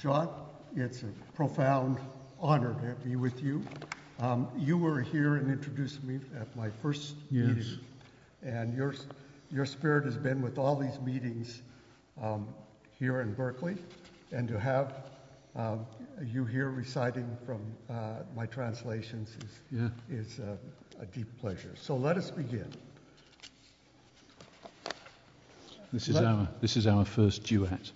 John, it's a profound honor to be with you. Um, you were here and introduced me at my first meeting, and your, your spirit has been with all these meetings um, here in Berkeley, and to have um, you here reciting from uh, my translations is, is a deep pleasure. So let us begin. This is our this is our first duet.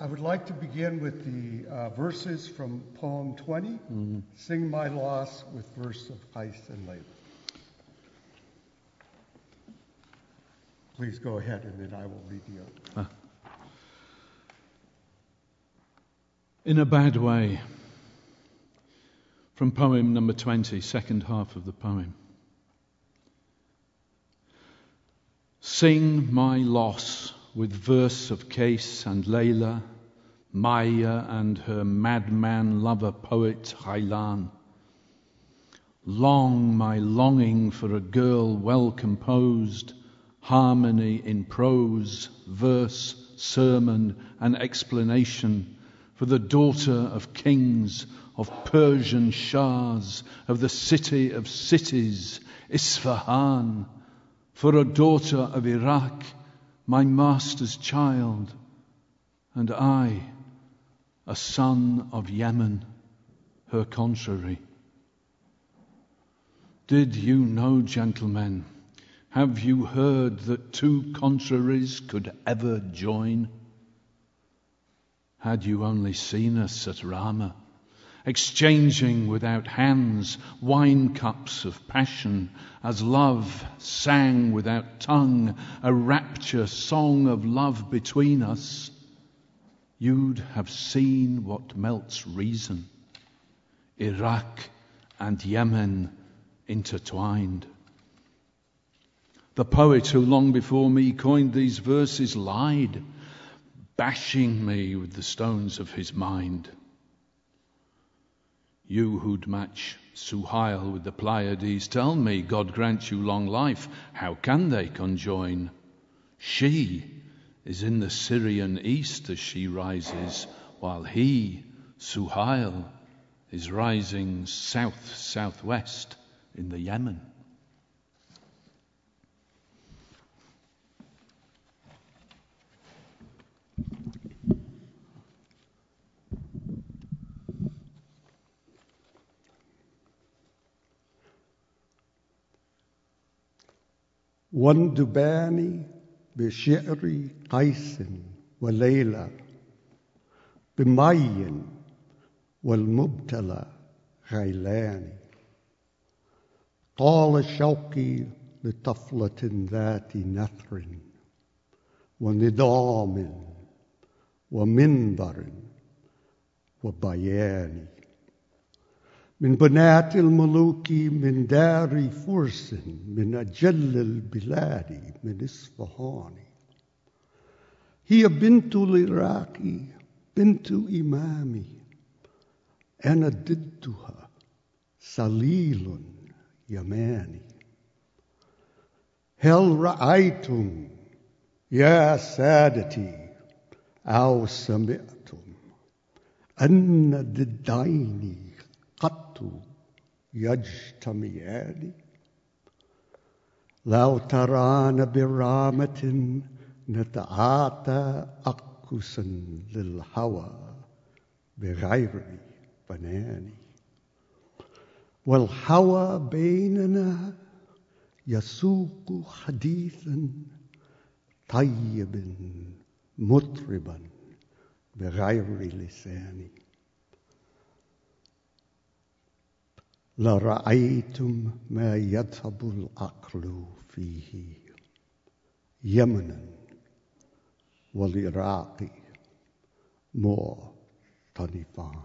I would like to begin with the uh, verses from poem 20, Sing My Loss, with verse of Qays and Layla. Please go ahead and then I will read the others. In a bad way. From poem number 20, second half of the poem. Sing my loss with verse of Qays and Layla, Maya and her madman lover poet Ghaylan. Long my longing for a girl well composed, harmony in prose, verse, sermon, and explanation, for the daughter of kings, of Persian shahs, of the city of cities, Isfahan, for a daughter of Iraq, my master's child, and I, a son of Yemen, her contrary. Did you know, gentlemen, have you heard that two contraries could ever join? Had you only seen us at Rama, exchanging without hands wine cups of passion, as love sang without tongue a rapture song of love between us, you'd have seen what melts reason. Iraq and Yemen intertwined. The poet who long before me coined these verses lied, bashing me with the stones of his mind. You who'd match Suhail with the Pleiades, tell me, God grant you long life, how can they conjoin? She is in the Syrian east as she rises, while he, Suhail, is rising south southwest in the Yemen. واندباني بشعر قيس وليلى بمي والمبتلى غيلان. طال شوقي لطفلة ذات نثر ونظام ومنبر وبيان. من بنات الملوك من دار فرس من أجل البلاد من إصفهان هي بنت العراق بنت إمامي أنا ضدها سليل يماني هل رأيتم يا سادتي أو سمعتم أن ضدين قط يجتمعان لو ترانا برامة نتعاطى أقسا للهوى بغير بنان. والهوى بيننا يسوق حديثا طيب مطربا بغير لسان لرأيتم ما يذهب العقل فيه يمنا والعراق مختلفان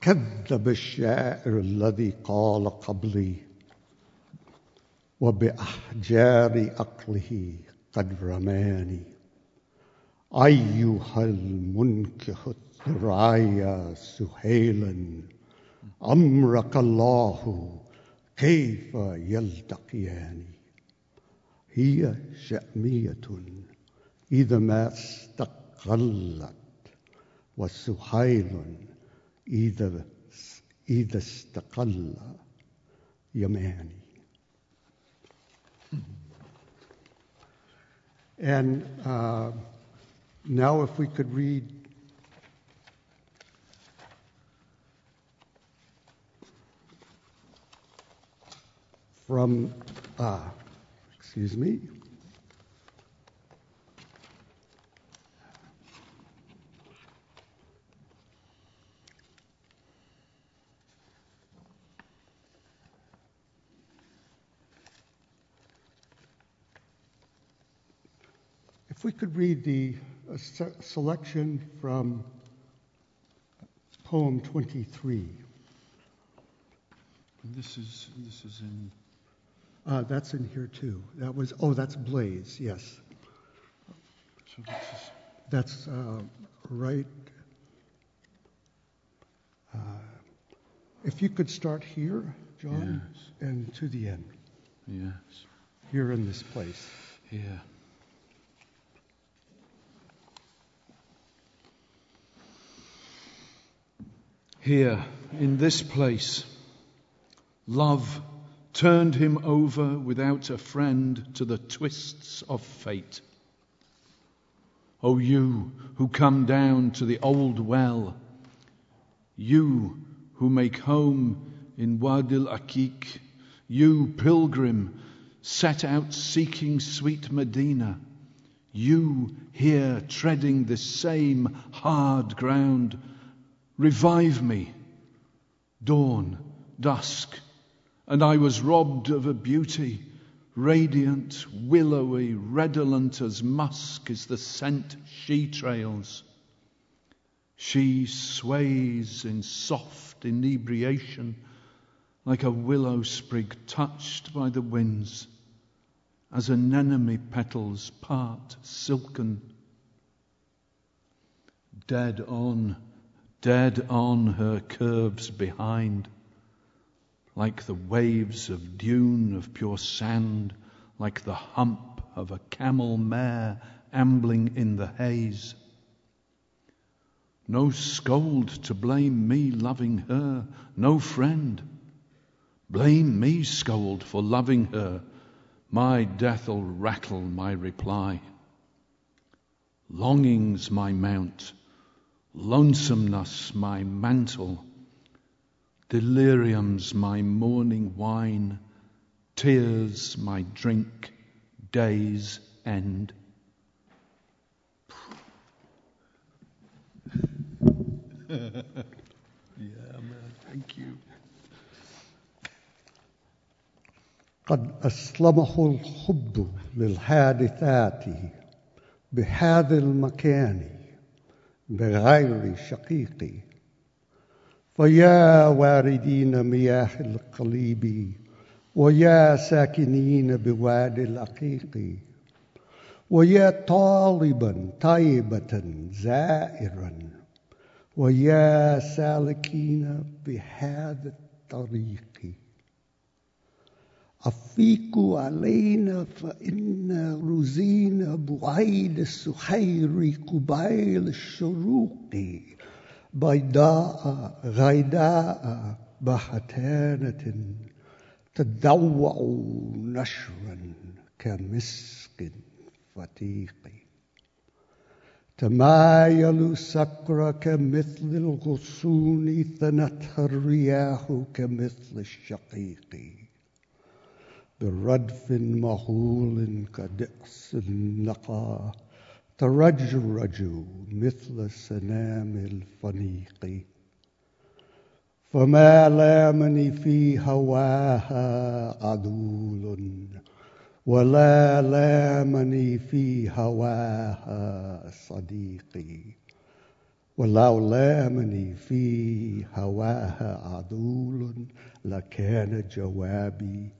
كذب الشاعر الذي قال قبلي وبأحجار عقله قد رماني. أيها المنكح الثرايا سهيلا أمرك الله كيف يلتقيان. هي شأمية إذا ما استقلت وسحيل إذا إذا استقل. يماني And uh, now, if we could read from, uh, excuse me. If we could read the se- selection from poem 23. This is, this is in. Uh, that's in here too. That was, oh, that's Blaze, yes. So this is, That's uh, right. Uh, if you could start here, John, Yes. and to the end, yes, here in this place. here. Here, in this place, love turned him over without a friend to the twists of fate. O you who come down to the old well, you who make home in Wadil Akik, you pilgrim set out seeking sweet Medina, you here treading this same hard ground, revive me, dawn, dusk, and I was robbed of a beauty radiant, willowy, redolent as musk is the scent she trails. She sways in soft inebriation like a willow sprig touched by the winds, as anemone petals part silken. Dead on, dead on her curves behind like the waves of dune of pure sand, like the hump of a camel mare ambling in the haze. No scold to blame me loving her, no friend. Blame me, scold, for loving her. My death'll rattle my reply. Longing's my mount, lonesomeness my mantle. Delirium's my morning wine, tears my drink, day's end. yeah, man, thank you. قد أسلمه الحب للحادثات بهذا المكان بغير شقيق. فيا واردين مياه القليب ويا ساكنين بوادي العقيق. ويا طالبا طيبة زائرا ويا سالكين بهذا الطريق. أفيقوا علينا فإن رزينا بعيد السحير قبيل الشروق. بيضاء غيداء بحتانة تدوع نشرا كمسك فتيق. تمايل سكر كمثل الغصون ثنتها الرياح كمثل الشقيق. بردف مهول كدأس النقى ترجرج مثل سنام الفنيق. فما لامني في هواها عدول ولا لامني في هواها صديقي ولو لامني في هواها عدول لكان جوابي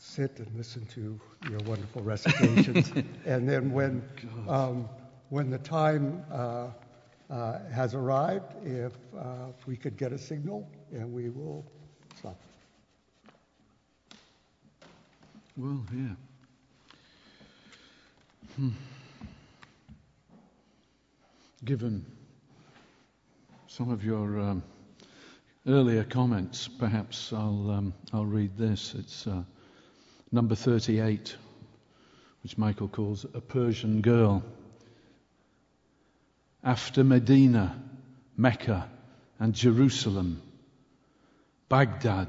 sit and listen to your wonderful recitations. And then when, um, when the time uh, uh, has arrived, if uh, we could get a signal, and we will stop. Well, yeah. Hmm. Given some of your um, earlier comments, perhaps I'll, um, I'll read this. It's uh, number 38, which Michael calls a Persian girl. After Medina, Mecca, and Jerusalem, Baghdad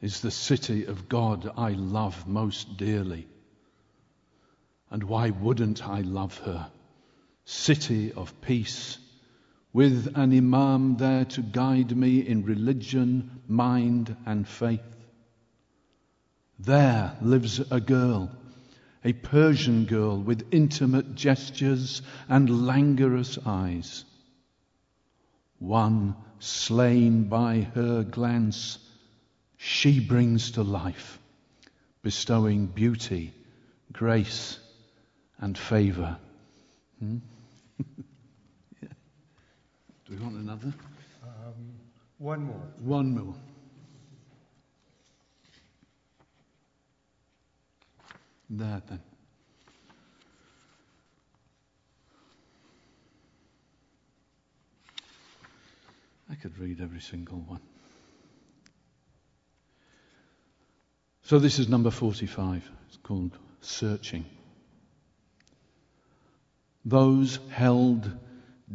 is the city of God I love most dearly. And why wouldn't I love her? City of peace, with an Imam there to guide me in religion, mind, and faith. There lives a girl, a Persian girl with intimate gestures and languorous eyes. One slain by her glance, she brings to life, bestowing beauty, grace, and favor. Hmm? yeah. Do we want another? Um, One more. One more. There then. I could read every single one. So this is number 45. It's called Searching. Those held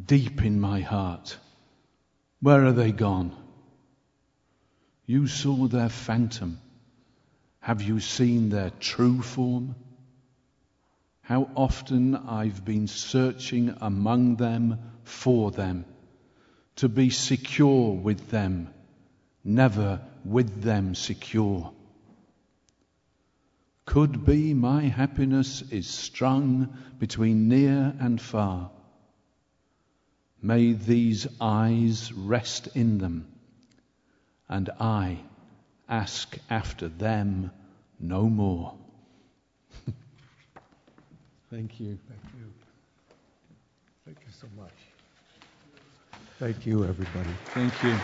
deep in my heart, where are they gone? You saw their phantom. Have you seen their true form? How often I've been searching among them for them, to be secure with them, never with them secure. Could be my happiness is strung between near and far. May these eyes rest in them, and I ask after them no more. Thank you. Thank you. Thank you so much. Thank you, everybody. Thank you.